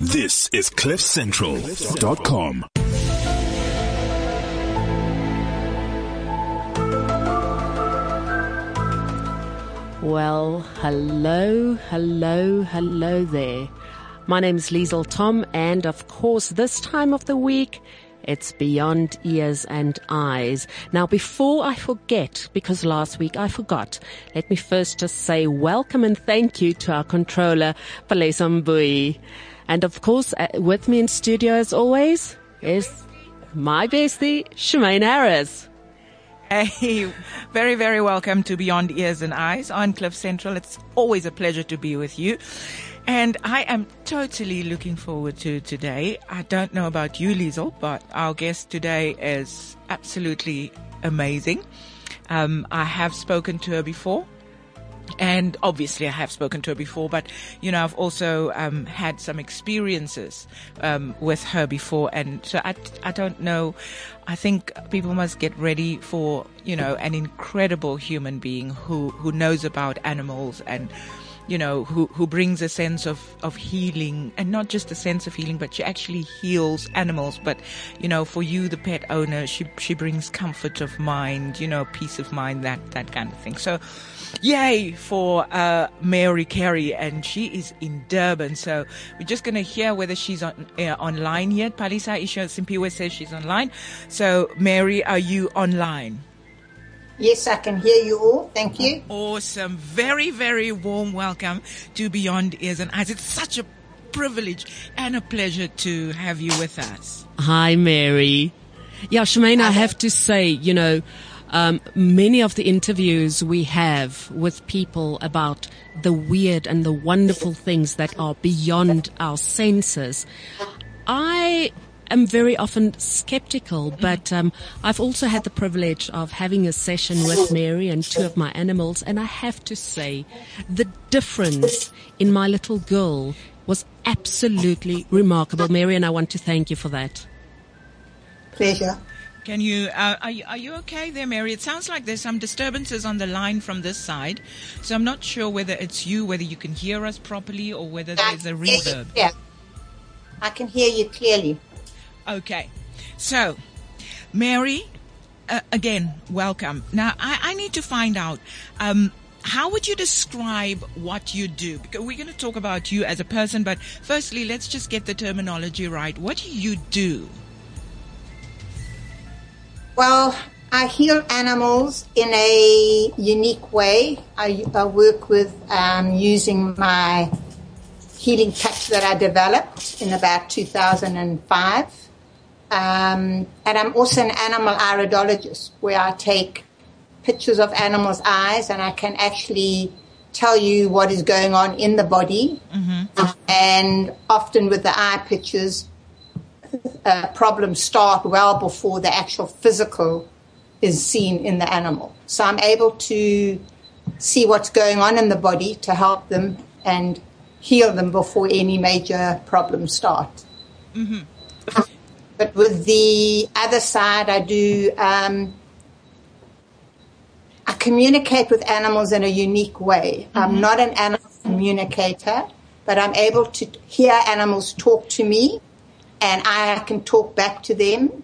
This is CliffCentral.com. Well, hello, hello, hello there. My name is Liesel Tom, and of course, this time of the week, it's beyond ears and eyes. Now, before I forget, because last week I forgot, let me first just say welcome and thank you to our controller, Palesa Mbui. And of course, uh, with me in studio as always is my bestie, Shemaine Harris. Hey, very, very welcome to Beyond Ears and Eyes on Cliff Central. It's always a pleasure to be with you. And I am totally looking forward to today. I don't know about you, Liesel, but our guest today is absolutely amazing. Um, I have spoken to her before. And obviously I have spoken to her before, but you know, I've also, um, had some experiences, um, with her before. And so I, I don't know. I think people must get ready for, you know, an incredible human being who, who knows about animals and, you know, who, who brings a sense of, of healing and not just a sense of healing, but she actually heals animals. But, you know, for you, the pet owner, she, she brings comfort of mind, you know, peace of mind, that, that kind of thing. So, yay for, uh, Mary Carey and she is in Durban. So we're just going to hear whether she's on, uh, online yet. Palesa Isha Simpiwe says she's online. So Mary, are you online? Yes, I can hear you all. Thank you. Awesome. Very, very warm welcome to Beyond Ears and Eyes. It's such a privilege and a pleasure to have you with us. Hi, Mary. Yeah, Shemaine, I have to say, you know, um, many of the interviews we have with people about the weird and the wonderful things that are beyond our senses, I am very often skeptical, but um, I've also had the privilege of having a session with Mary and two of my animals, and I have to say, the difference in my little girl was absolutely remarkable, Mary, and I want to thank you for that. Pleasure. Can you, uh, are you, are you okay there, Mary? It sounds like there's some disturbances on the line from this side. So I'm not sure whether it's you, whether you can hear us properly or whether there's a reverb. Yeah. I can hear you clearly. Okay. So, Mary, uh, again, welcome. Now, I, I need to find out, um, how would you describe what you do? Because we're going to talk about you as a person, but firstly, let's just get the terminology right. What do you do? Well, I heal animals in a unique way. I, I work with um, using my healing touch that I developed in about 2005. Um, and I'm also an animal iridologist where I take pictures of animals' eyes and I can actually tell you what is going on in the body. And often with the eye pictures, uh, problems start well before the actual physical is seen in the animal. So I'm able to see what's going on in the body to help them and heal them before any major problems start. But with the other side, I do. Um, I communicate with animals in a unique way. I'm not an animal communicator, but I'm able to hear animals talk to me, and I can talk back to them.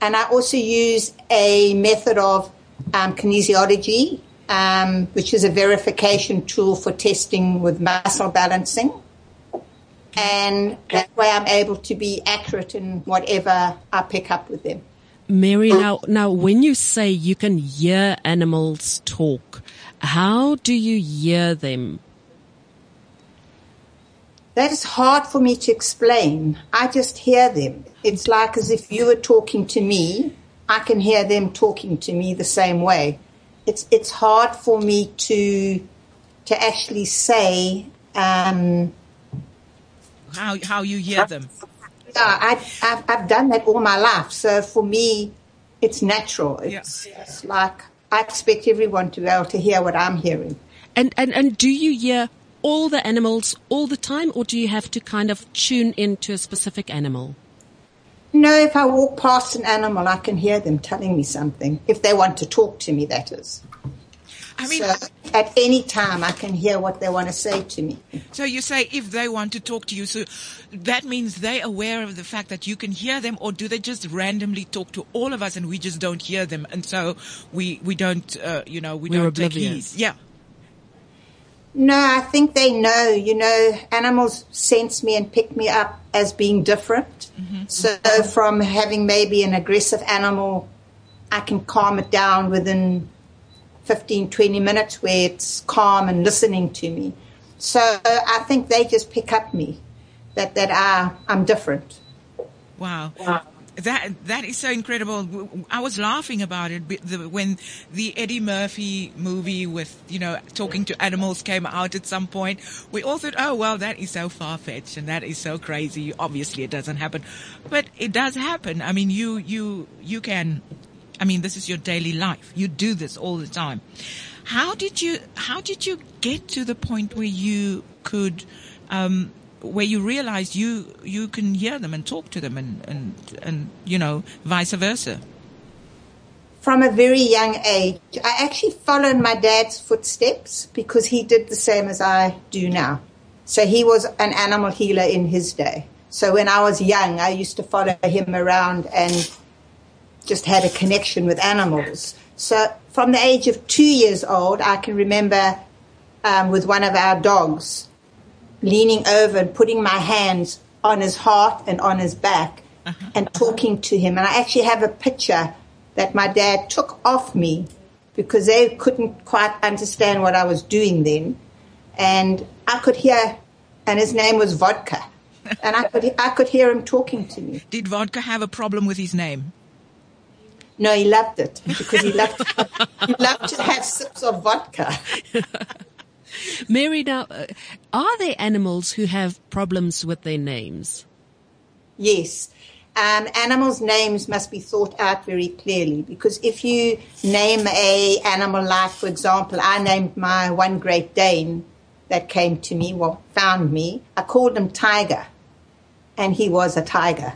And I also use a method of um, kinesiology, um, which is a verification tool for testing with muscle balancing and that way I'm able to be accurate in whatever I pick up with them. Mary, now, now, when you say you can hear animals talk, how do you hear them? That is hard for me to explain. I just hear them. It's like as if you were talking to me. I can hear them talking to me the same way. It's it's hard for me to to actually say. Um, How, how you hear them? yeah, I, I've I've done that all my life, so for me, it's natural. It's, it's like I expect everyone to be able to hear what I'm hearing. And, and, and do you hear all the animals all the time or do you have to kind of tune into a specific animal? No, if I walk past an animal, I can hear them telling me something. If they want to talk to me, that is. I mean, so at any time, I can hear what they want to say to me. So you say if they want to talk to you, so that means they're aware of the fact that you can hear them, or do they just randomly talk to all of us and we just don't hear them, and so we we don't, uh, you know, we We're don't take heed. Yeah. No, I think they know. You know, animals sense me and pick me up as being different. So from having maybe an aggressive animal, I can calm it down within 15, 20 minutes where it's calm and listening to me. So I think they just pick up me that, that I, I'm different. Wow. That that is so incredible. I was laughing about it when the Eddie Murphy movie with you know talking to animals came out at some point. We all thought, oh well, that is so far fetched and that is so crazy. Obviously, it doesn't happen, but it does happen. I mean, you you you can. I mean, this is your daily life. You do this all the time. How did you How did you get to the point where you could? Um, where you realized you you can hear them and talk to them and and and you know vice versa. From a very young age, I actually followed my dad's footsteps because he did the same as I do now. So he was an animal healer in his day. So when I was young, I used to follow him around and just had a connection with animals. So from the age of two years old, I can remember um, with one of our dogs leaning over and putting my hands on his heart and on his back and talking to him. And I actually have a picture that my dad took off me because they couldn't quite understand what I was doing then. And I could hear, and his name was Vodka. And I could, I could hear him talking to me. Did Vodka have a problem with his name? No, he loved it because he loved, he loved to have sips of vodka. Mary, now, uh, are there animals who have problems with their names? Yes. Um, animals' names must be thought out very clearly because if you name a animal like, for example, I named my one Great Dane that came to me, well, found me. I called him Tiger, and he was a tiger.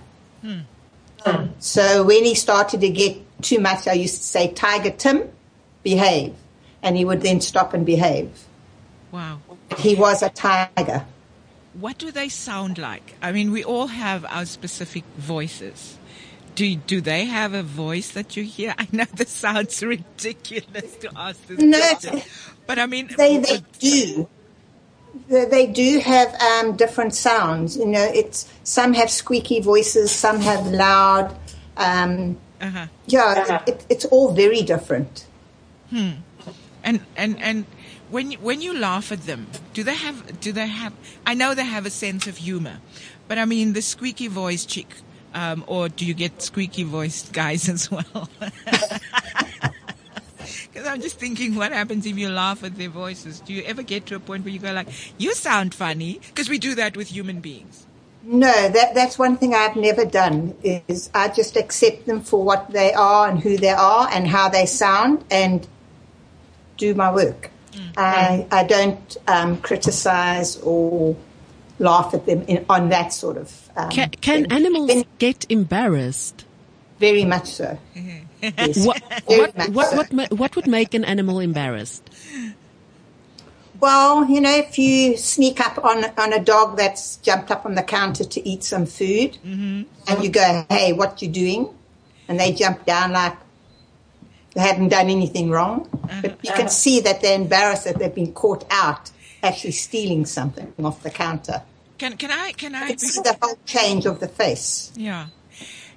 So when he started to get too much, I used to say, Tiger Tim, behave. And he would then stop and behave. Wow. He was a tiger. What do they sound like? I mean, we all have our specific voices. Do do they have a voice that you hear? I know this sounds ridiculous to ask this No, question, but I mean, they they do. They, they do have um, different sounds. You know, it's some have squeaky voices, some have loud. Um, uh-huh. yeah, it, it's all very different. and and and when you, when you laugh at them, do they have do they have? I know they have a sense of humor, but I mean the squeaky voice chick, um, or do you get squeaky voiced guys as well? Because I'm just thinking, what happens if you laugh at their voices? Do you ever get to a point where you go like, "You sound funny"? Because we do that with human beings. No, that that's one thing I've never done. Is I just accept them for what they are and who they are and how they sound and do my work. I I don't um, criticize or laugh at them in, on that sort of. Um, Can, can animals And get embarrassed? Very much so. Yes, What, very what, much what, so. what, what would make an animal embarrassed? Well, you know, if you sneak up on on a dog that's jumped up on the counter to eat some food, mm-hmm. and you go, "Hey, what you doing?" and they jump down like they haven't done anything wrong, uh-huh. but you can uh-huh. see that they're embarrassed that they've been caught out actually stealing something off the counter. Can can I can I see the whole change of the face. Yeah.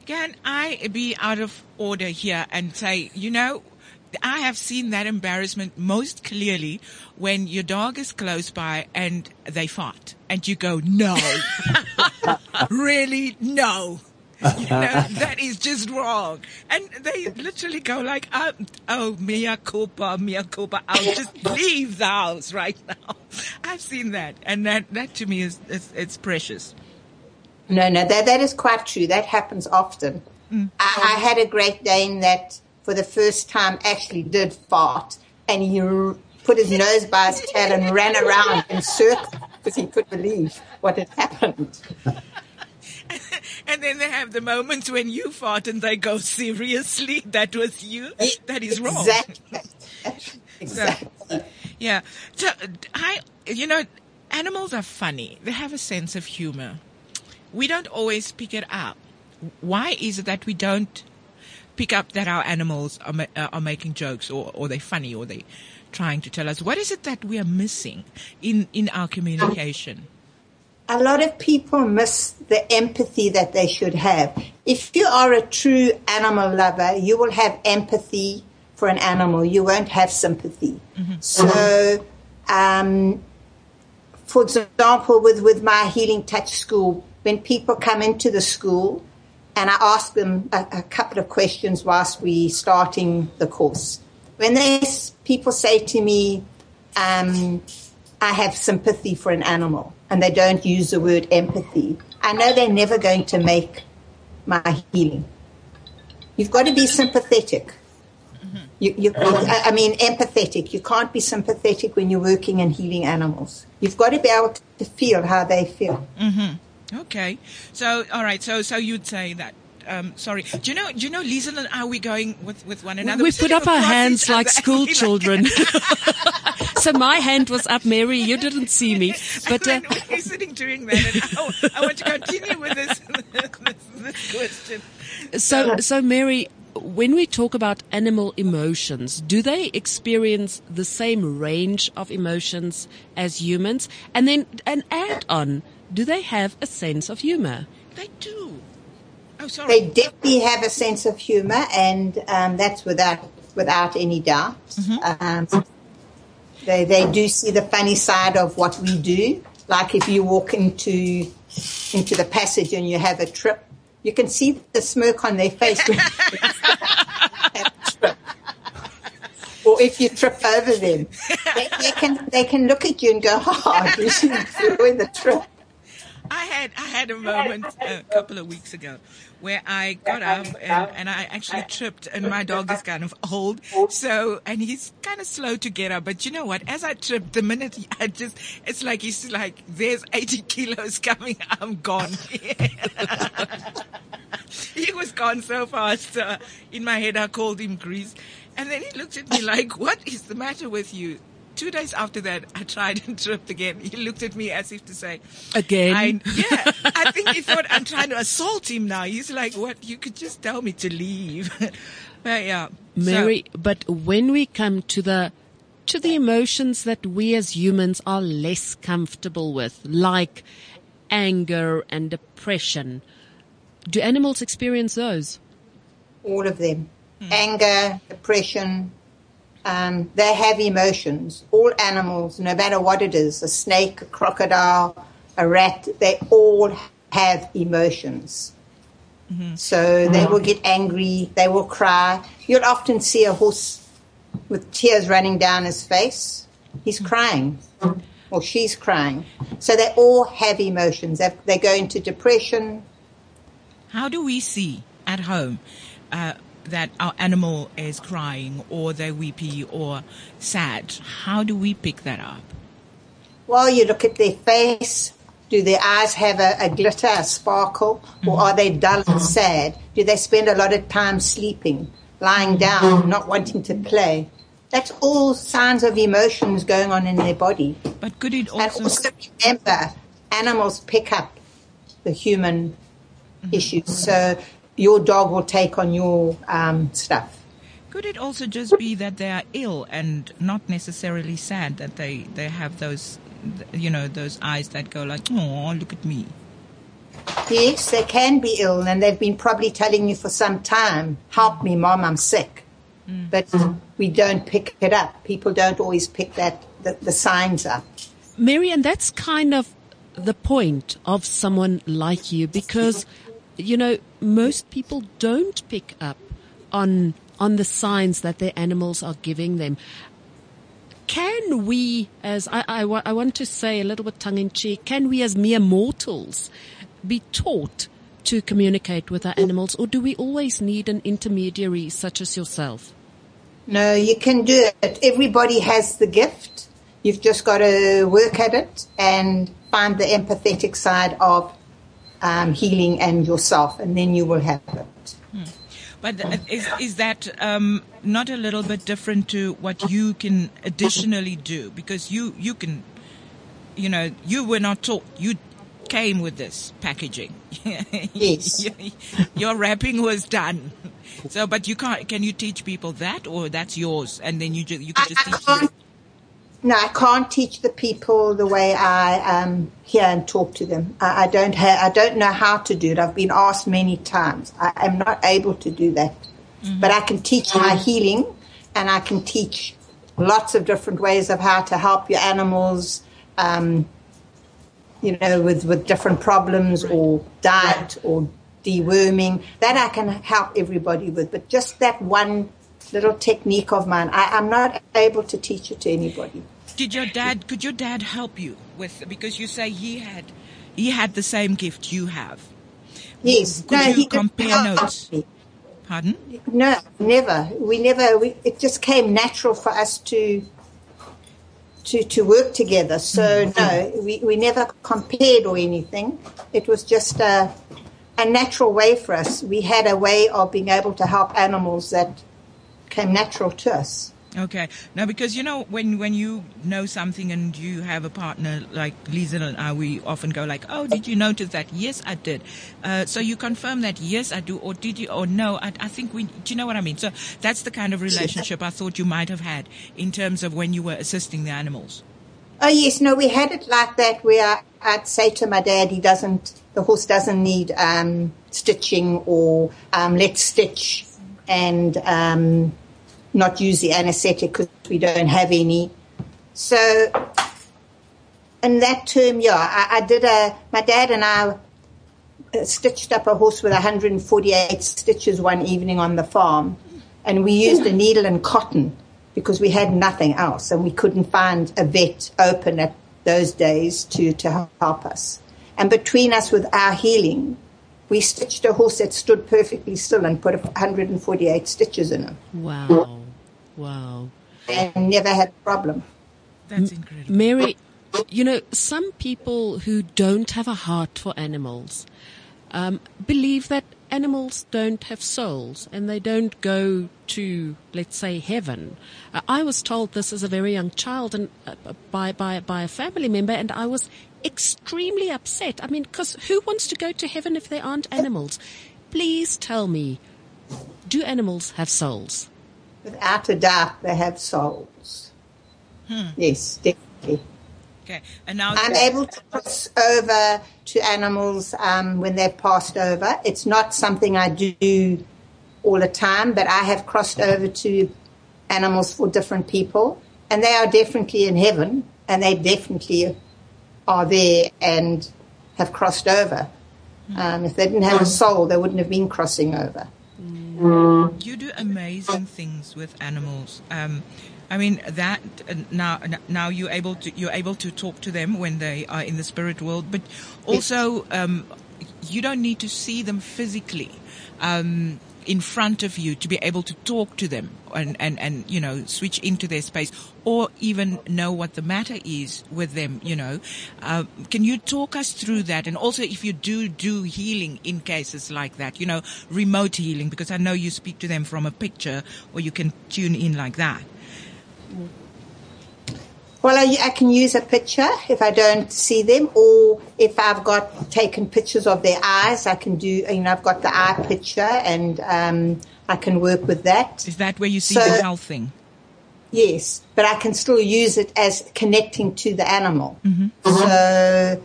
Can I be out of order here and say, you know, I have seen that embarrassment most clearly when your dog is close by and they fart and you go, no, really, no. You know, that is just wrong. And they literally go like, oh, oh, mea culpa, mea culpa. I'll just leave the house right now. I've seen that. And that, that to me is, is it's precious. No, no, that, that is quite true. That happens often. Mm. I, I had a Great Dane that, for the first time, actually did fart, and he r- put his nose by his tail and ran around in circles because he couldn't believe what had happened. And then they have the moments when you fart and they go, seriously, that was you? That is wrong. Exactly. Exactly. Yeah. So I, you know, animals are funny. They have a sense of humor. We don't always pick it up. Why is it that we don't pick up that our animals are, ma- uh, are making jokes or, or they're funny or they're trying to tell us? What is it that we are missing in, in our communication? a lot of people miss the empathy that they should have. If you are a true animal lover, you will have empathy for an animal. You won't have sympathy. So, um, for example, with, with my Healing Touch school, when people come into the school and I ask them a, a couple of questions whilst we starting the course. When these people say to me, um, I have sympathy for an animal, and they don't use the word empathy. I know they're never going to make my healing. You've got to be sympathetic. You, you, I I mean, empathetic. You can't be sympathetic when you're working and healing animals. You've got to be able to feel how they feel. Okay. So, all right. So, so you'd say that. Um, sorry. Do you know? Do you know, Liesel and I? We going with with one another. we We're put up our hands like school children. so my hand was up, Mary. You didn't see me, but uh, we're sitting doing that, and I, I want to continue with this, this, this question. so so Mary, when we talk about animal emotions, do they experience the same range of emotions as humans? And then an add on, do they have a sense of humor? They do. Oh, sorry. They definitely have a sense of humor, and um, that's without without any doubt. Um, they they do see the funny side of what we do. Like if you walk into into the passage and you have a trip, you can see the smirk on their face. when you have a trip. Or if you trip over them, they, they can they can look at you and go, "Oh, you should enjoy the trip." I had I had a moment a couple of weeks ago where I got up and, and I actually tripped and my dog is kind of old. So and he's kind of slow to get up but you know what? As I tripped the minute I just it's like he's like there's 80 kilos coming. I'm gone. He was gone so fast uh, in my head I called him Grease. And then he looked at me like what is the matter with you Two days after that, I tried and tripped again. He looked at me as if to say, Again? I, yeah, I think he thought I'm trying to assault him now. He's like, what? You could just tell me to leave. but yeah. so- Mary, but when we come to the to the emotions that we as humans are less comfortable with, like anger and depression, do animals experience those? all of them anger, depression. Um, they have emotions. All animals, no matter what it is a snake, a crocodile, a rat they all have emotions. So they will get angry, they will cry. You'll often see a horse with tears running down his face. He's crying, or she's crying. So they all have emotions. They, they go into depression, How do we see at home uh, that our animal is crying or they're weepy or sad? How do we pick that up? Well, you look at their face. Do their eyes have a, a glitter, a sparkle, or mm-hmm. are they dull and mm-hmm. sad? Do they spend a lot of time sleeping, lying down, mm-hmm. not wanting to play? That's all signs of emotions going on in their body. But could it And also, also remember, animals pick up the human issues. So your dog will take on your um, stuff. could it also just be that they are ill and not necessarily sad that they, they have those, you know, those eyes that go like, oh, look at me. Yes, they can be ill, and they've been probably telling you for some time, "Help me, mom, I'm sick." But we don't pick it up. People don't always pick that the, the signs up. Mary, and that's kind of the point of someone like you because, you know, most people don't pick up on, on the signs that their animals are giving them. Can we, as I, I, I want to say a little bit tongue in cheek, can we as mere mortals be taught to communicate with our animals or do we always need an intermediary such as yourself? No, you can do it. Everybody has the gift. You've just got to work at it and find the empathetic side of um, healing and yourself, and then you will have it. But uh, is is that um, not a little bit different to what you can additionally do? Because you you can, you know, you were not taught. You came with this packaging. Yes. Your wrapping was done. So, but you can't. Can you teach people that, or that's yours, and then you just you can just I teach can't, no, I can't teach the people the way I um, hear and talk to them. I, I don't have, I don't know how to do it. I've been asked many times. I am not able to do that, but I can teach my healing, and I can teach lots of different ways of how to help your animals. Um, you know, with, with different problems or diet or deworming. That I can help everybody with. But just that one little technique of mine, I, I'm not able to teach it to anybody. Did your dad? Could your dad help you with? Because you say he had, he had the same gift you have. Yes. Could no, you compare notes? me. Pardon? No, never. We never. We, it just came natural for us to to to work together. So hmm, no, we, we never compared or anything. It was just a a natural way for us. We had a way of being able to help animals that came natural to us. Okay. Now, because you know, when when you know something and you have a partner like Lisa and I, we often go like, "Oh, did you notice that?" Yes, I did. Uh, so you confirm that, yes, I do, or did you, or no? I, I think we. Do you know what I mean? So that's the kind of relationship I thought you might have had in terms of when you were assisting the animals. Oh yes, no, we had it like that where I'd say to my dad, he doesn't, the horse doesn't need um, stitching or um, let's stitch and um, not use the anaesthetic because we don't have any. So, in that term, yeah, I, I did a. My dad and I uh, stitched up a horse with 148 stitches one evening on the farm, and we used a needle and cotton because we had nothing else, and we couldn't find a vet open at those days to to help us. And between us, with our healing, we stitched a horse that stood perfectly still and put 148 stitches in him, Wow. Wow. and never had a problem. That's incredible. Mary, you know, some people who don't have a heart for animals um, believe that animals don't have souls and they don't go to, let's say, heaven. Uh, I was told this as a very young child and uh, by by by a family member, and I was extremely upset. I mean, because who wants to go to heaven if they aren't animals? Please tell me, do animals have souls? Without a doubt, they have souls. Yes, definitely. Okay. And now, I'm able to cross over to animals um, when they've passed over. It's not something I do all the time, but I have crossed over to animals for different people, and they are definitely in heaven, and they definitely are there and have crossed over. Um, if they didn't have a soul, they wouldn't have been crossing over. You do amazing things with animals. Um, I mean that uh, now now you're able to you're able to talk to them when they are in the spirit world, but also um, you don't need to see them physically um, in front of you to be able to talk to them and, and, and you know switch into their space or even know what the matter is with them. You know, uh, can you talk us through that? And also, if you do do healing in cases like that, you know, remote healing, because I know you speak to them from a picture or you can tune in like that. Well, I, I can use a picture if I don't see them, or if I've got taken pictures of their eyes, I can do. You know, I've got the eye picture, and um, I can work with that. Is that where you see So- the health thing? Yes, but I can still use it as connecting to the animal. So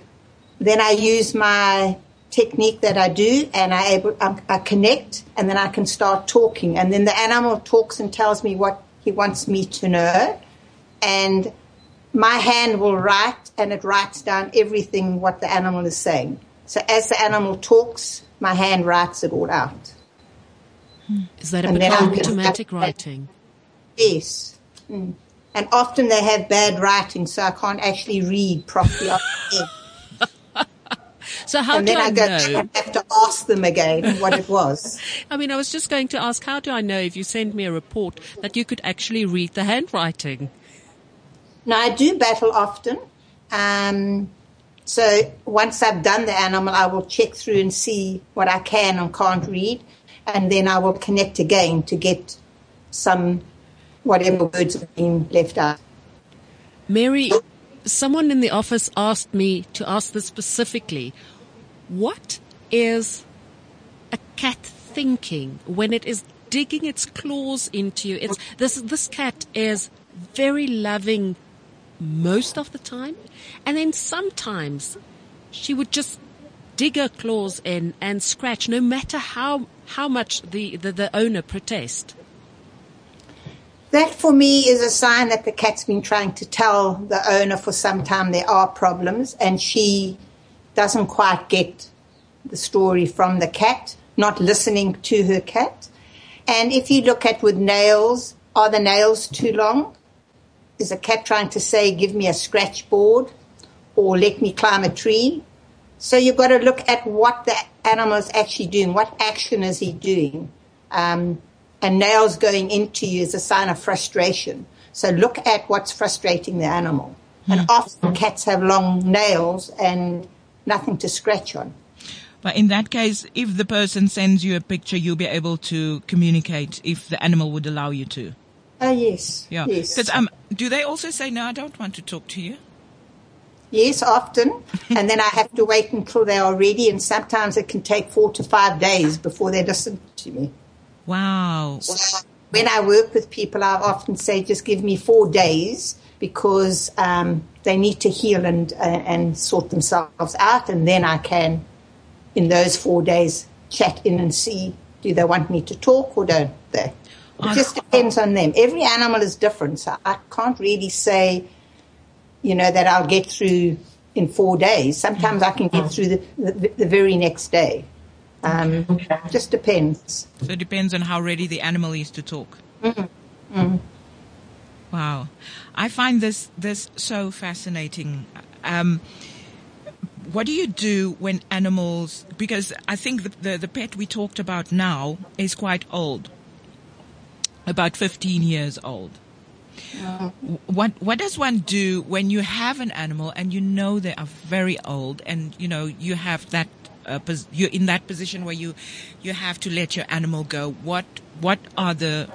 then I use my technique that I do, and I able I, I connect, and then I can start talking, and then the animal talks and tells me what he wants me to know, and my hand will write, and it writes down everything what the animal is saying. So as the animal talks, my hand writes it all out. Is that a And bit of automatic writing? Yes. Mm. And often they have bad writing, so I can't actually read properly. off the head. So how and do I I, go know? I have to ask them again what it was. I mean, I was just going to ask, how do I know if you send me a report that you could actually read the handwriting? Now, I do battle often. Um, so once I've done the animal, I will check through and see what I can and can't read. and then I will connect again to get some whatever words have been left out. Mary, someone in the office asked me to ask this specifically. What is a cat thinking when it is digging its claws into you? It's this this cat is very loving most of the time, and then sometimes she would just dig her claws in and scratch, no matter how how much the the, the owner protest. That for me is a sign that the cat's been trying to tell the owner for some time there are problems and she doesn't quite get the story from the cat, not listening to her cat. And if you look at with nails, are the nails too long? Is a cat trying to say, give me a scratch board or let me climb a tree? So you've got to look at what the animal is actually doing. What action is he doing? Um, and nails going into you is a sign of frustration. So look at what's frustrating the animal. And Hmm. often cats have long nails and nothing to scratch on. But in that case, if the person sends you a picture, you'll be able to communicate if the animal would allow you to. Oh yes, Yeah. yes, Because um, do they also say no? I don't want to talk to you. yes, often. and then I have to wait until they are ready, and sometimes it can take four to five days before they listen to me. Wow. When I work with people, I often say, just give me four days because um, they need to heal and uh, and sort themselves out, and then I can, in those four days, chat in and see do they want me to talk or don't they. It just depends on them. Every animal is different, so I can't really say, you know, that I'll get through in four days. Sometimes I can get through the, the, the very next day. Um, just depends. So it depends on how ready the animal is to talk. Wow, I find this this so fascinating. Um, what do you do when animals? Because I think the, the the pet we talked about now is quite old, about fifteen years old. What what does one do when you have an animal and you know they are very old and you know you have that uh, pos- you're in that position where you you have to let your animal go? What what are the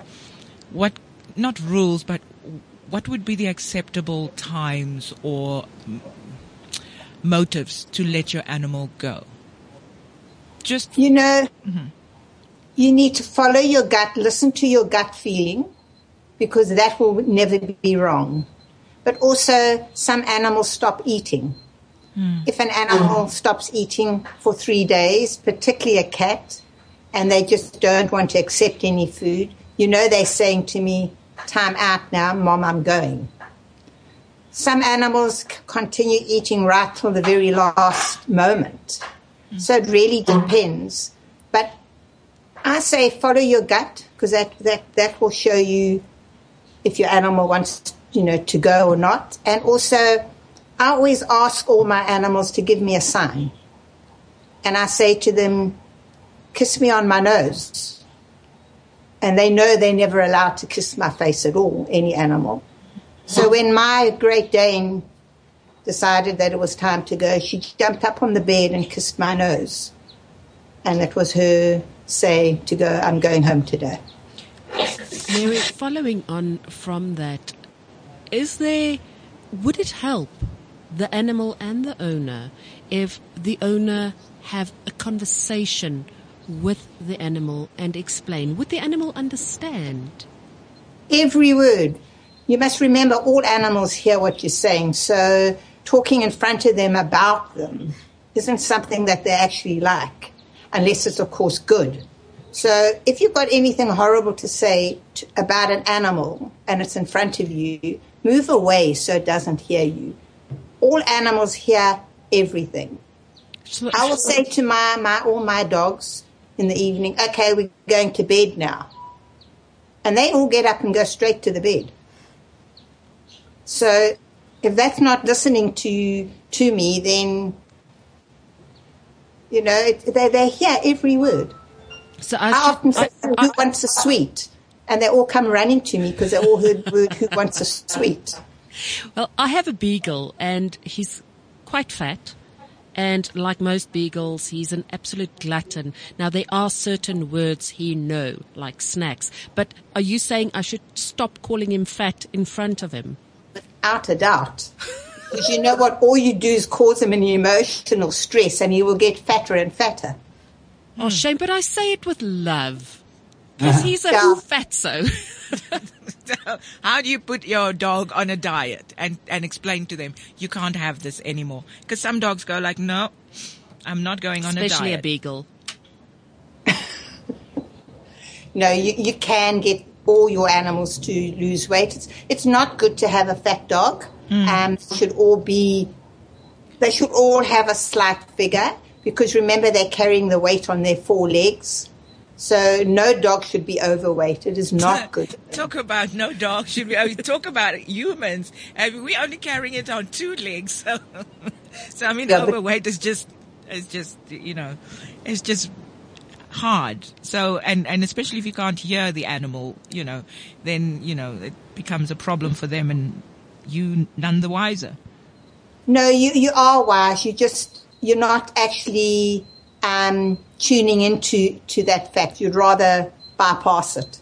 what not rules but what would be the acceptable times or m- motives to let your animal go? Just You know, you need to follow your gut, listen to your gut feeling, because that will never be wrong. But also, some animals stop eating. Hmm. If an animal hmm. stops eating for three days, particularly a cat, and they just don't want to accept any food, you know they're saying to me, Time out now, Mom, I'm going. Some animals continue eating right till the very last moment. Hmm. So it really depends. But I say follow your gut because that, that, that will show you if your animal wants, you know, to go or not. And also, I always ask all my animals to give me a sign. And I say to them, kiss me on my nose. And they know they're never allowed to kiss my face at all, any animal. So when my Great Dane decided that it was time to go, she jumped up on the bed and kissed my nose. And it was her say to go, I'm going home today. Mary, following on from that, is there, would it help the animal and the owner if the owner have a conversation with the animal and explain? Would the animal understand? Every word. You must remember all animals hear what you're saying. So talking in front of them about them isn't something that they actually like, unless it's, of course, good. So if you've got anything horrible to say t about an animal and it's in front of you, move away so it doesn't hear you. All animals hear everything. I will say to my, my all my dogs in the evening, okay, we're going to bed now. And they all get up and go straight to the bed. So if that's not listening to to me, then you know it, they they hear every word. So I, I often say, I- I- "Who wants a sweet?" And they all come running to me because they all heard the word "Who wants a sweet?" Well, I have a beagle and he's quite fat And like most beagles, he's an absolute glutton. Now there are certain words he know, like snacks. But are you saying I should stop calling him fat in front of him? Without a doubt. Because you know what? All you do is cause him an emotional stress and he will get fatter and fatter. Oh, hmm. shame, but I say it with love. Uh-huh. Because he's a Yeah. fatso. How do you put your dog on a diet and, and explain to them you can't have this anymore? Because some dogs go like, no, I'm not going on Especially a diet. Especially a beagle. No, you, you can get all your animals to lose weight. It's, it's not good to have a fat dog. Um, should all be, they should all have a slight figure because remember they're carrying the weight on their four legs. So no dog should be overweight. It is not good. Talk about no dog. Should we I mean, talk about humans? I mean, we're only carrying it on two legs. So, so I mean, Yeah, overweight is just, is just, you know, it's just hard. So, and, and especially if you can't hear the animal, you know, then, you know, it becomes a problem for them and you none the wiser. No, you, you are wise. You just, you're not actually um, tuning into to that fact. You'd rather bypass it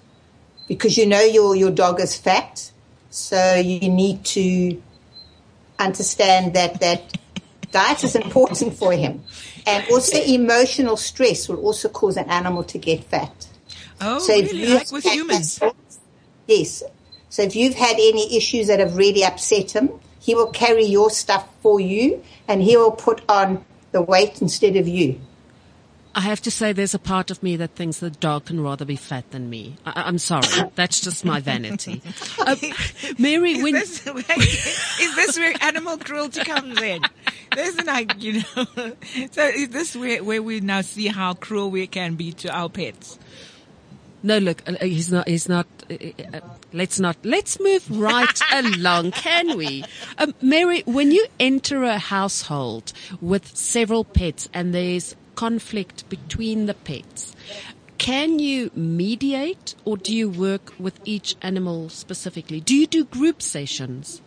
because you know your, your dog is fat. So you need to understand that that diet is important for him. And also emotional stress will also cause an animal to get fat. Oh, So really? Like with humans? Yes. So if you've had any issues that have really upset him, he will carry your stuff for you and he will put on the weight instead of you. I have to say there's a part of me that thinks the dog can rather be fat than me. I, I'm sorry. That's just my vanity. Uh, Mary, Is when, this, where, is this where animal cruelty comes in? There's like, you know, so is this where, where we now see how cruel we can be to our pets? No, look, uh, he's not, he's not, uh, uh, let's not, let's move right along, can we? Um, Mary, when you enter a household with several pets and there's conflict between the pets, can you mediate or do you work with each animal specifically? Do you do group sessions?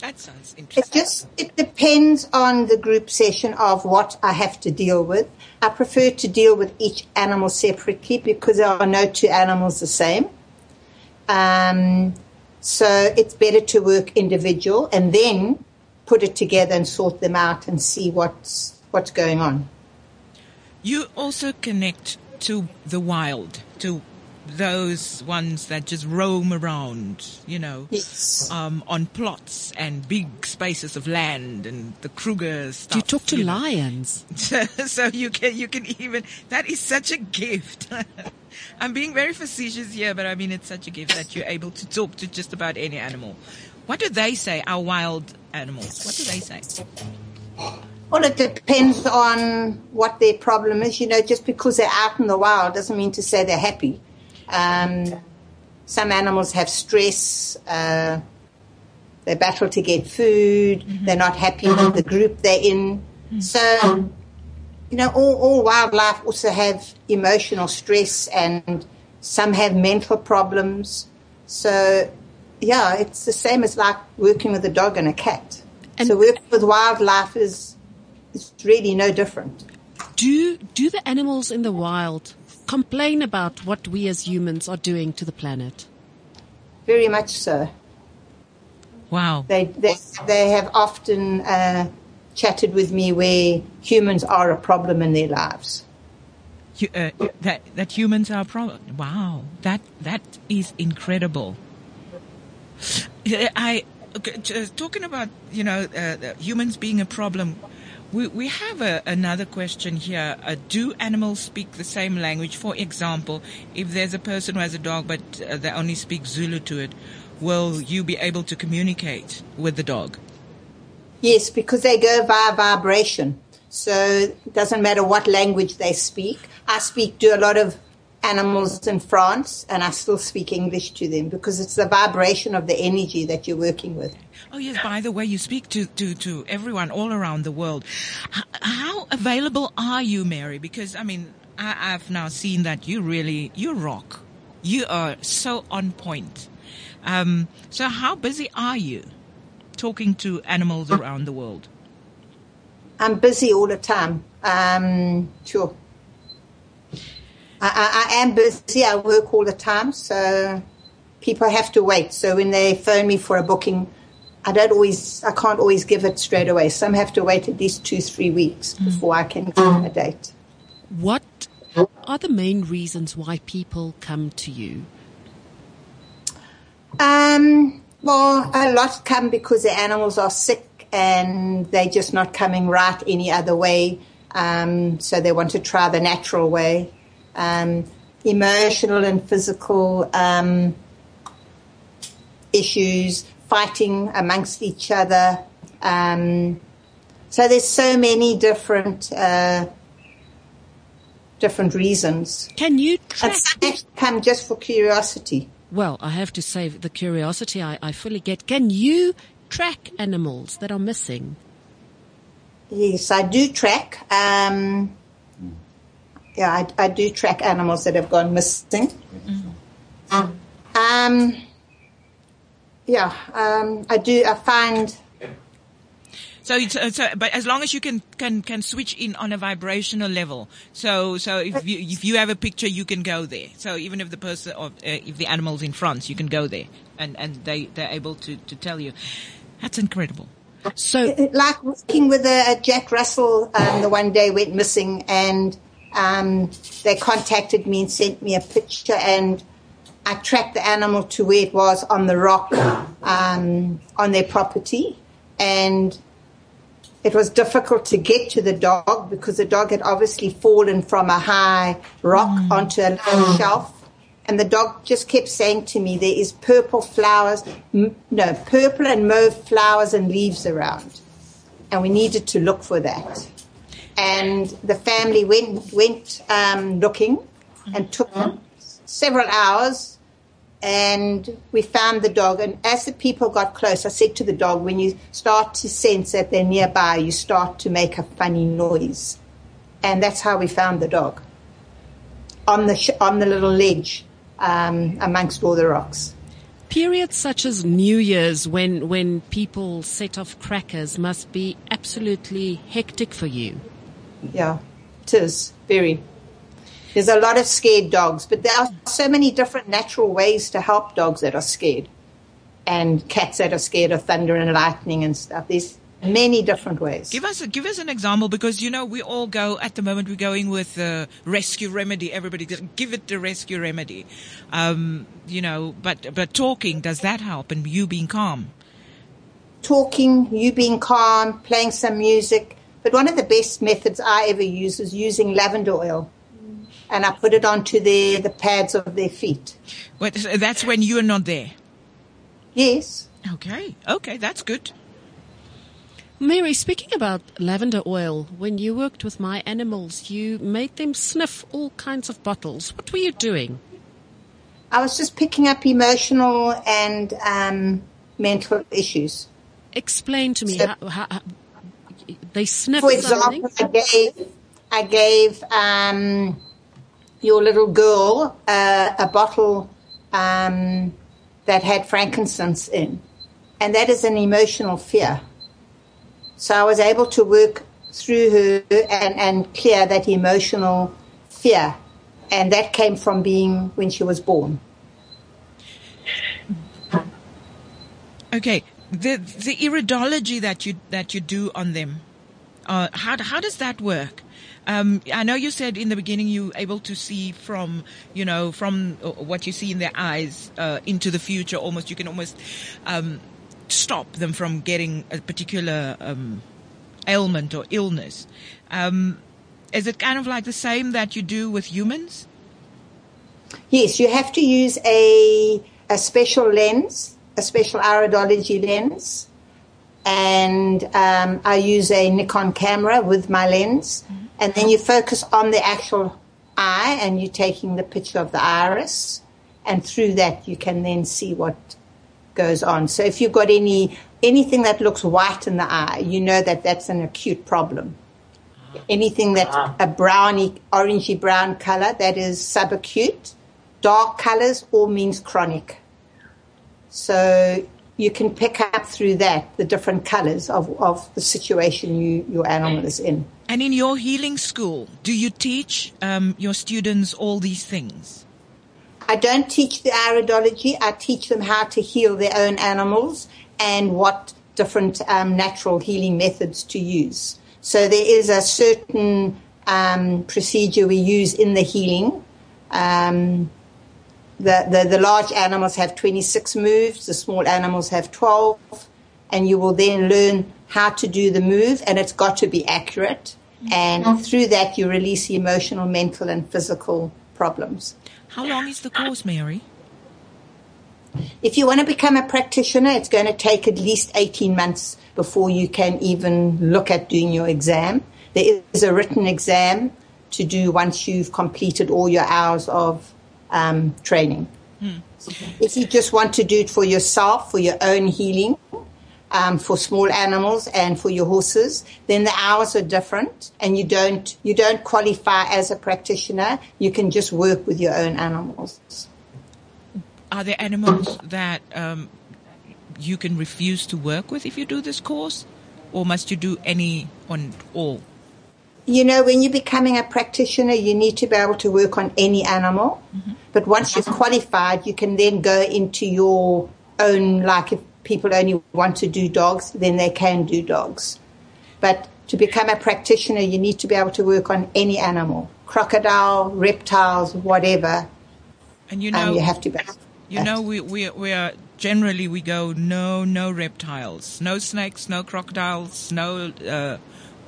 That sounds interesting. It just it depends on the group session of what I have to deal with. I prefer to deal with each animal separately because there are no two animals the same. Um, so it's better to work individual and then put it together and sort them out and see what's what's going on. You also connect to the wild, to those ones that just roam around, you know, Yes. um, on plots and big spaces of land and the Kruger stuff. Do you talk to you lions? So, so you can you can even that is such a gift. I'm being very facetious here, but I mean it's such a gift that you're able to talk to just about any animal. What do they say? Our wild animals. What do they say? Well, it depends on what their problem is. You know, just because they're out in the wild doesn't mean to say they're happy. Um, some animals have stress. Uh, they battle to get food. They're not happy with the group they're in. So, you know, all, all wildlife also have emotional stress, and some have mental problems. So, yeah, it's the same as like working with a dog and a cat. And- so, working with wildlife is is really no different. Do do the animals in the wild complain about what we as humans are doing to the planet? Very much so. Wow. They they, they have often uh, chatted with me where humans are a problem in their lives. You, uh, that that humans are a problem. Wow, that that is incredible. I okay, just talking about you know uh, humans being a problem. We we have a, another question here. Uh, do animals speak the same language? For example, if there's a person who has a dog but uh, they only speak Zulu to it, will you be able to communicate with the dog? Yes, because they go via vibration. So it doesn't matter what language they speak. I speak to a lot of animals in France and I still speak English to them because it's the vibration of the energy that you're working with. Oh yes, by the way, you speak to, to, to everyone all around the world. H- how available are you, Mary? Because I mean, I, I've now seen that you really, you rock. You are so on point. Um, so how busy are you talking to animals around the world? I'm busy all the time. Um, sure. I, I, am busy. I work all the time, so people have to wait. So when they phone me for a booking, I don't always, I can't always give it straight away. Some have to wait at least two, three weeks before I can give a date. What are the main reasons why people come to you? Um, well, a lot come because the animals are sick and they're just not coming right any other way. Um, so they want to try the natural way. Um, emotional and physical um, issues, fighting amongst each other. Um, so there's so many different uh, different reasons. Can you track? some come just for curiosity. Well, I have to say, the curiosity I, I fully get. Can you track animals that are missing? Yes, I do track. Um, yeah, I, I do track animals that have gone missing. Um, yeah, um, I do. I find So, it's, uh, so, but as long as you can, can, can switch in on a vibrational level. So, so if you, if you have a picture, you can go there. So even if the person, or uh, if the animal's in France, you can go there and, and they, they're able to, to tell you. That's incredible. So, like working with a, a Jack Russell. Um, the one day went missing, and um, they contacted me and sent me a picture, and I tracked the animal to where it was on the rock um, on their property, and it was difficult to get to the dog because the dog had obviously fallen from a high rock onto a little shelf. And the dog just kept saying to me, there is purple flowers, m- no, purple and mauve flowers and leaves around. And we needed to look for that. And the family went, went um, looking and took several hours and we found the dog. And as the people got close, I said to the dog, when you start to sense that they're nearby, you start to make a funny noise. And that's how we found the dog on the sh- on the little ledge um, amongst all the rocks. periods such as New Year's, when when people set off crackers, must be absolutely hectic for you. Yeah, it is very. There's a lot of scared dogs, but there are so many different natural ways to help dogs that are scared, and cats that are scared of thunder and lightning and stuff. There's many different ways. Give us give us an example because you know we all go at the moment we're going with the rescue remedy. Everybody give it the rescue remedy, um, you know. But but talking does that help and you being calm? talking, you being calm, playing some music. But one of the best methods I ever use is using lavender oil. And I put it onto their, the pads of their feet. But that's when you're not there. Yes. Okay, okay, that's good. Mary, speaking about lavender oil, when you worked with my animals, you made them sniff all kinds of bottles. What were you doing? I was just picking up emotional and um, mental issues. Explain to me So- how, how, how they sniff For something. example, I gave, I gave um, your little girl uh, a bottle um, that had frankincense in, and that is an emotional fear. So I was able to work through her and, and clear that emotional fear, and that came from being when she was born. Okay, the the iridology that you that you do on them, uh, how how does that work? Um, I know you said in the beginning you able to see from you know from uh, what you see in their eyes uh, into the future. Almost you can almost um, stop them from getting a particular um, ailment or illness. Um, is it kind of like the same that you do with humans? Yes, you have to use a a special lens, a special iridology lens, and um, I use a Nikon camera with my lens, mm-hmm. and then you focus on the actual eye, and you're taking the picture of the iris, and through that you can then see what goes on. So if you've got any anything that looks white in the eye, you know that that's an acute problem. Ah. Anything that ah. a browny, orangey brown color, that is subacute. Dark colors all means chronic. So you can pick up through that the different colors of, of the situation you, your animal is in. And in your healing school, do you teach um, your students all these things? I don't teach the iridology. I teach them how to heal their own animals and what different um, natural healing methods to use. So there is a certain um, procedure we use in the healing. Um, the, the, the large animals have 26 moves, the small animals have 12, and you will then learn how to do the move, and it's got to be accurate. And mm-hmm. through that, you release the emotional, mental, and physical problems. How long is the course, Mary? If you want to become a practitioner, it's going to take at least 18 months before you can even look at doing your exam. There is a written exam to do once you've completed all your hours of um, training. If you just want to do it for yourself, for your own healing, um, for small animals and for your horses, then the hours are different, and you don't you don't qualify as a practitioner. You can just work with your own animals. Are there animals that um, you can refuse to work with if you do this course, or must you do any on all? You know, when you're becoming a practitioner, you need to be able to work on any animal. But once you're qualified, you can then go into your own, like if people only want to do dogs, then they can do dogs. But to become a practitioner, you need to be able to work on any animal crocodile, reptiles, whatever. And you Um, know, you have to be. you know, we we we are generally we go no no reptiles, no snakes, no crocodiles, no uh,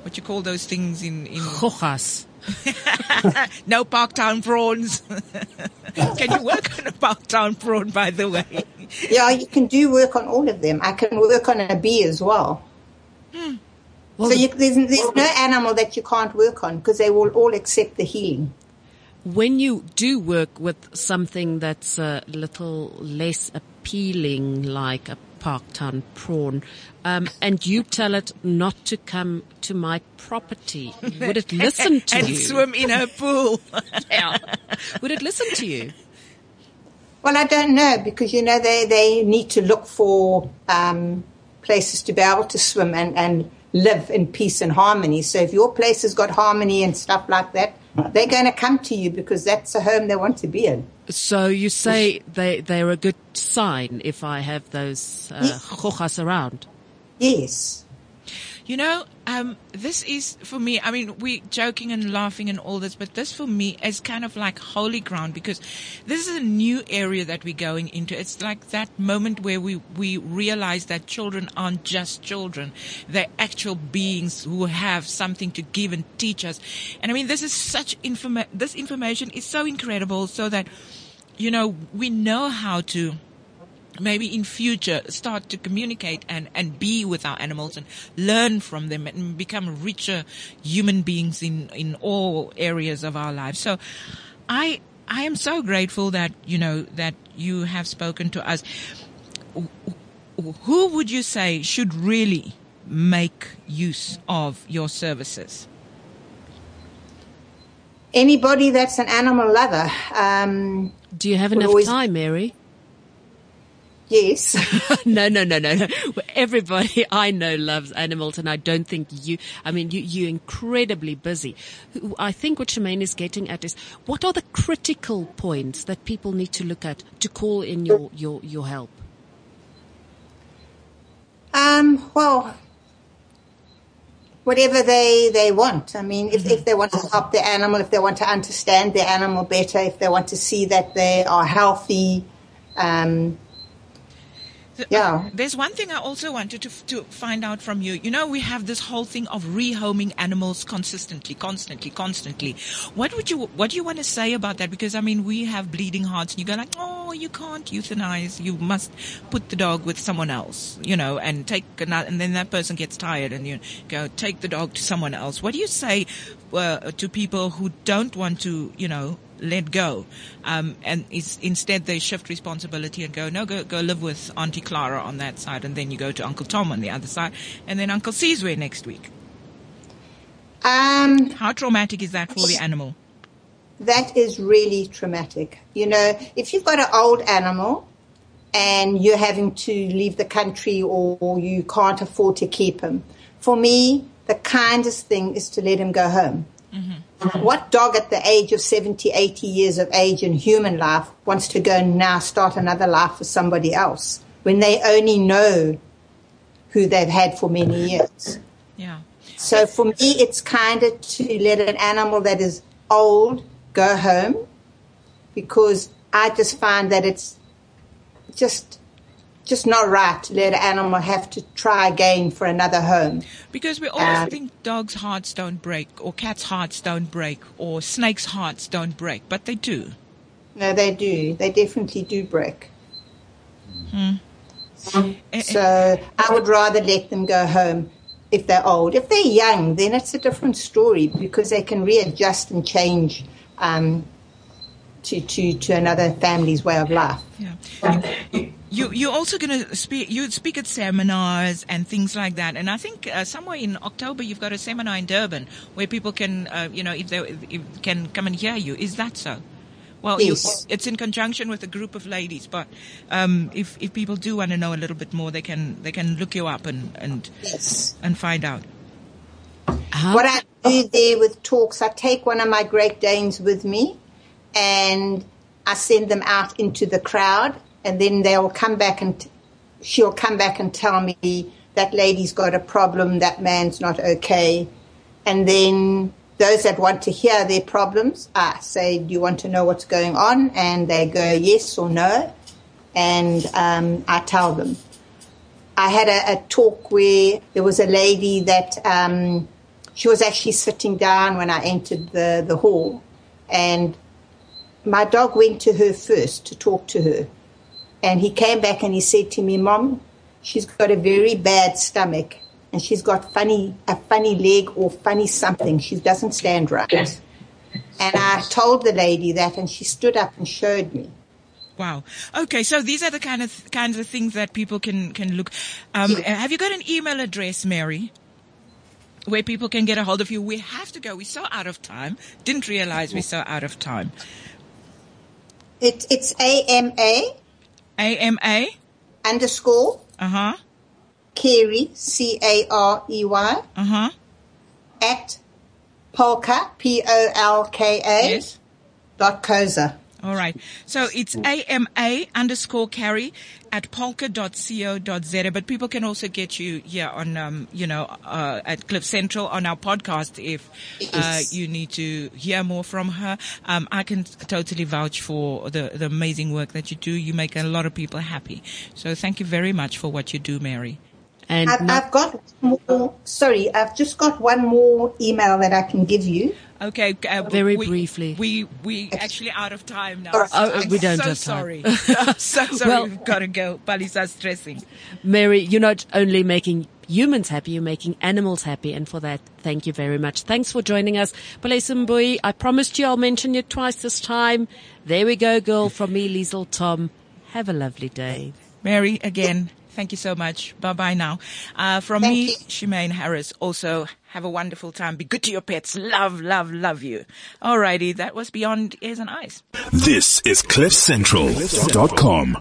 what you call those things in in Hojas. no Parktown prawns. can you work on a Parktown prawn, by the way? Yeah, you can do work on all of them. I can work on a bee as well. Hmm. Well, so you, there's, there's no animal that you can't work on because they will all accept the healing. when you do work with something that's a little less appealing, like a Parktown prawn, um, and you tell it not to come to my property, would it listen to and you? And swim in her pool. Yeah. Would it listen to you? Well, I don't know because you know they, they need to look for um, places to be able to swim and, and live in peace and harmony. So if your place has got harmony and stuff like that, they're going to come to you because that's a home they want to be in. So you say they they're a good sign if I have those uh, Yes. around. Yes. You know, um, this is for me. I mean, we're joking and laughing and all this, but this for me is kind of like holy ground because this is a new area that we're going into. It's like that moment where we we realize that children aren't just children; they're actual beings who have something to give and teach us. And I mean, this is such informa- This information is so incredible, so that you know we know how to maybe in future start to communicate and, and be with our animals and learn from them and become richer human beings in, in all areas of our lives. So I, I am so grateful that, you know, that you have spoken to us. Who would you say should really make use of your services? Anybody that's an animal lover, um, Do you have Well, enough always- time, Mary? Yes. no, no, no, no, no. Everybody I know loves animals, and I don't think you. I mean, you, you're incredibly busy. I think what Shemaine is getting at is what are the critical points that people need to look at to call in your your your help. Um, well, whatever they, they want. I mean, if, if they want to help the animal, if they want to understand the animal better, if they want to see that they are healthy, um, Yeah. There's one thing I also wanted to, to find out from you. You know, we have this whole thing of rehoming animals consistently, constantly, constantly. What would you, what do you want to say about that? Because I mean, we have bleeding hearts and you go like, oh, you can't euthanize. You must put the dog with someone else, you know, and take another, and then that person gets tired and you go, take the dog to someone else. What do you say uh, to people who don't want to, you know, let go, um, and is, instead they shift responsibility and go, no, go go live with Auntie Clara on that side, and then you go to Uncle Tom on the other side, and then Uncle Caesar next week. um, How traumatic is that for the animal? that is really traumatic. You know, if you've got an old animal and you're having to leave the country or you can't afford to keep him. For me, the kindest thing is to let him go home. Mm-hmm. Mm-hmm. What dog at the age of 70, 80 years of age in human life wants to go now start another life for somebody else when they only know who they've had for many years? Yeah. So for me, it's kind of to let an animal that is old go home because I just find that it's just just not right to let an animal have to try again for another home. Because we always um, think dogs' hearts don't break, or cats' hearts don't break, or snakes' hearts don't break, but they do. No, they do. They definitely do break. Hmm. So I would rather let them go home if they're old. If they're young, then it's a different story because they can readjust and change um, to, to, to another family's way of life. Yeah. You, you're also going to speak, you speak at seminars and things like that. And I think uh, somewhere in October you've got a seminar in Durban where people can, uh, you know, if they if can come and hear you. Is that so? Well, yes. you, it's in conjunction with a group of ladies, but um, if if people do want to know a little bit more, they can they can look you up and and yes. and find out. How? What I do there with talks, I take one of my Great Danes with me, and I send them out into the crowd, and then they'll come back and she'll come back and tell me that lady's got a problem, that man's not okay, and then those that want to hear their problems, I say, Do you want to know what's going on? And they go yes or no. And um, I tell them. I had a, a, talk where there was a lady that um, she was actually sitting down when I entered the, the hall. And my dog went to her first to talk to her. And he came back and he said to me, Mom, she's got a very bad stomach and she's got funny a funny leg or funny something. She doesn't stand right. Yes. And I told the lady that, and she stood up and showed me. Wow. Okay, so these are the kind of kinds of things that people can can look. Um, Have you got an email address, Mary? Where people can get a hold of you. We have to go. We're so out of time. Didn't realize we're so out of time. It, it's AMA. AMA. Underscore. Uh huh. Carey, C A R E Y, uh-huh. at Polka, P O L K A, yes. dot Koza. All right. So it's AMA underscore carey at polka.co.za. But people can also get you here on, um, you know, uh, at Cliff Central on our podcast if uh, you need to hear more from her. Um, I can totally vouch for the, the amazing work that you do. You make a lot of people happy. So thank you very much for what you do, Mary. And I've, not- I've got more, sorry, I've just got one more email that I can give you. Okay, uh, very we, briefly. We we actually out of time now. Oh, oh we don't so have sorry. So sorry. well, We've got to go. Palesa's stressing. Mary, you're not only making humans happy, you're making animals happy, and for that, thank you very much. Thanks for joining us, Palesa I promised you I'll mention you twice this time. There we go, girl. From me, Liesl Tom. Have a lovely day, Mary. Again. Thank you so much. Bye bye now. Uh, from Thank me, you. Shemaine Harris. Also, have a wonderful time. Be good to your pets. Love, love, love you. Alrighty. That was Beyond Ears and Eyes. This is CliffCentral.com.